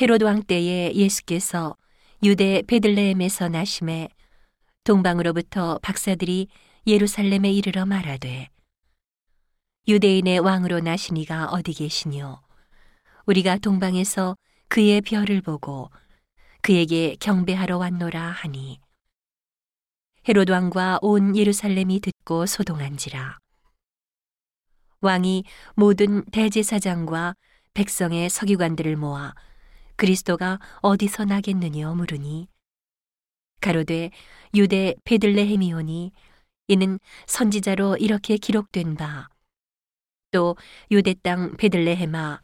헤롯 왕 때에 예수께서 유대 베들레헴에서 나심에 동방으로부터 박사들이 예루살렘에 이르러 말하되 유대인의 왕으로 나시니가 어디 계시뇨? 우리가 동방에서 그의 별을 보고 그에게 경배하러 왔노라 하니. 헤롯 왕과 온 예루살렘이 듣고 소동한지라. 왕이 모든 대제사장과 백성의 서기관들을 모아 그리스도가 어디서 나겠느냐 물으니? 가로되 유대 베들레헴이오니 이는 선지자로 이렇게 기록된 바. 또 유대 땅 베들레헴아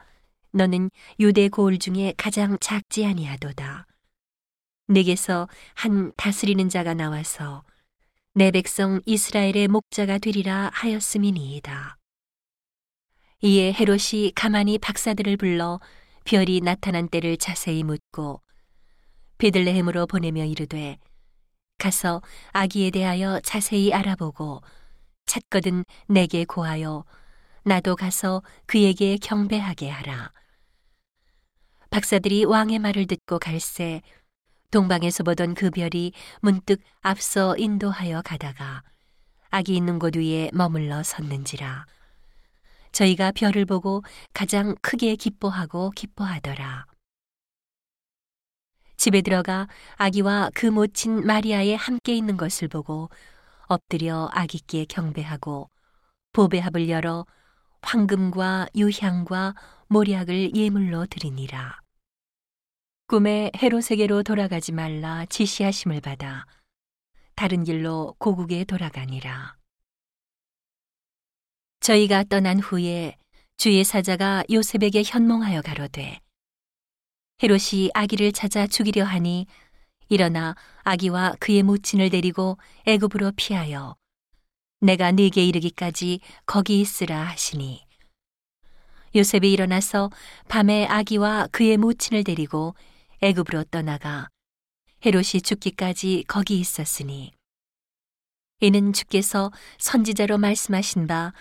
너는 유대 고을 중에 가장 작지 아니하도다. 내게서 한 다스리는 자가 나와서 내 백성 이스라엘의 목자가 되리라 하였음이니이다. 이에 헤롯이 가만히 박사들을 불러 별이 나타난 때를 자세히 묻고 베들레헴으로 보내며 이르되 가서 아기에 대하여 자세히 알아보고 찾거든 내게 고하여 나도 가서 그에게 경배하게 하라. 박사들이 왕의 말을 듣고 갈새 동방에서 보던 그 별이 문득 앞서 인도하여 가다가 아기 있는 곳 위에 머물러 섰는지라. 저희가 별을 보고 가장 크게 기뻐하고 기뻐하더라. 집에 들어가 아기와 그 모친 마리아에 함께 있는 것을 보고 엎드려 아기께 경배하고 보배합을 열어 황금과 유향과 모략을 예물로 드리니라. 꿈에 헤로세계로 돌아가지 말라 지시하심을 받아 다른 길로 고국에 돌아가니라. 저희가 떠난 후에 주의 사자가 요셉에게 현몽하여 가로되 헤롯이 아기를 찾아 죽이려 하니 일어나 아기와 그의 모친을 데리고 애굽으로 피하여 내가 네게 이르기까지 거기 있으라 하시니. 요셉이 일어나서 밤에 아기와 그의 모친을 데리고 애굽으로 떠나가 헤롯이 죽기까지 거기 있었으니. 이는 주께서 선지자로 말씀하신 바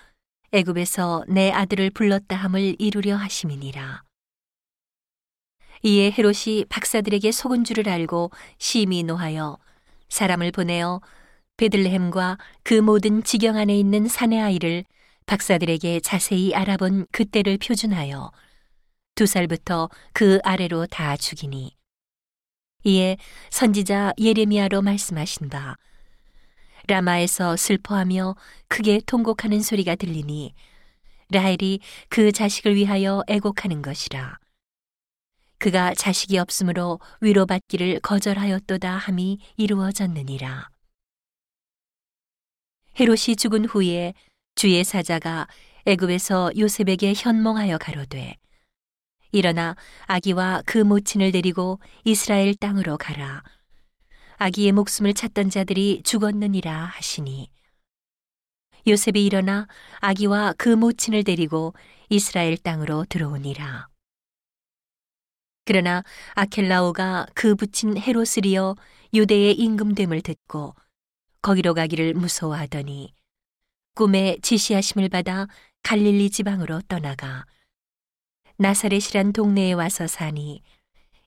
애굽에서 내 아들을 불렀다 함을 이루려 하심이니라. 이에 헤롯이 박사들에게 속은 줄을 알고 심히 노하여 사람을 보내어 베들레헴과 그 모든 지경 안에 있는 사내 아이를 박사들에게 자세히 알아본 그때를 표준하여 두 살부터 그 아래로 다 죽이니 이에 선지자 예레미야로 말씀하신 바 라마에서 슬퍼하며 크게 통곡하는 소리가 들리니 라헬이 그 자식을 위하여 애곡하는 것이라. 그가 자식이 없으므로 위로받기를 거절하였도다 함이 이루어졌느니라. 헤롯이 죽은 후에 주의 사자가 애굽에서 요셉에게 현몽하여 가로되 일어나 아기와 그 모친을 데리고 이스라엘 땅으로 가라. 아기의 목숨을 찾던 자들이 죽었느니라 하시니 요셉이 일어나 아기와 그 모친을 데리고 이스라엘 땅으로 들어오니라. 그러나 아켈라오가 그 붙인 헤로스리어 유대의 임금됨을 듣고 거기로 가기를 무서워하더니 꿈에 지시하심을 받아 갈릴리 지방으로 떠나가 나사렛이란 동네에 와서 사니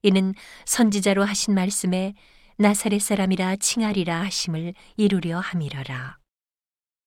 이는 선지자로 하신 말씀에 나사렛 사람이라 칭하리라 하심을 이루려 함이러라.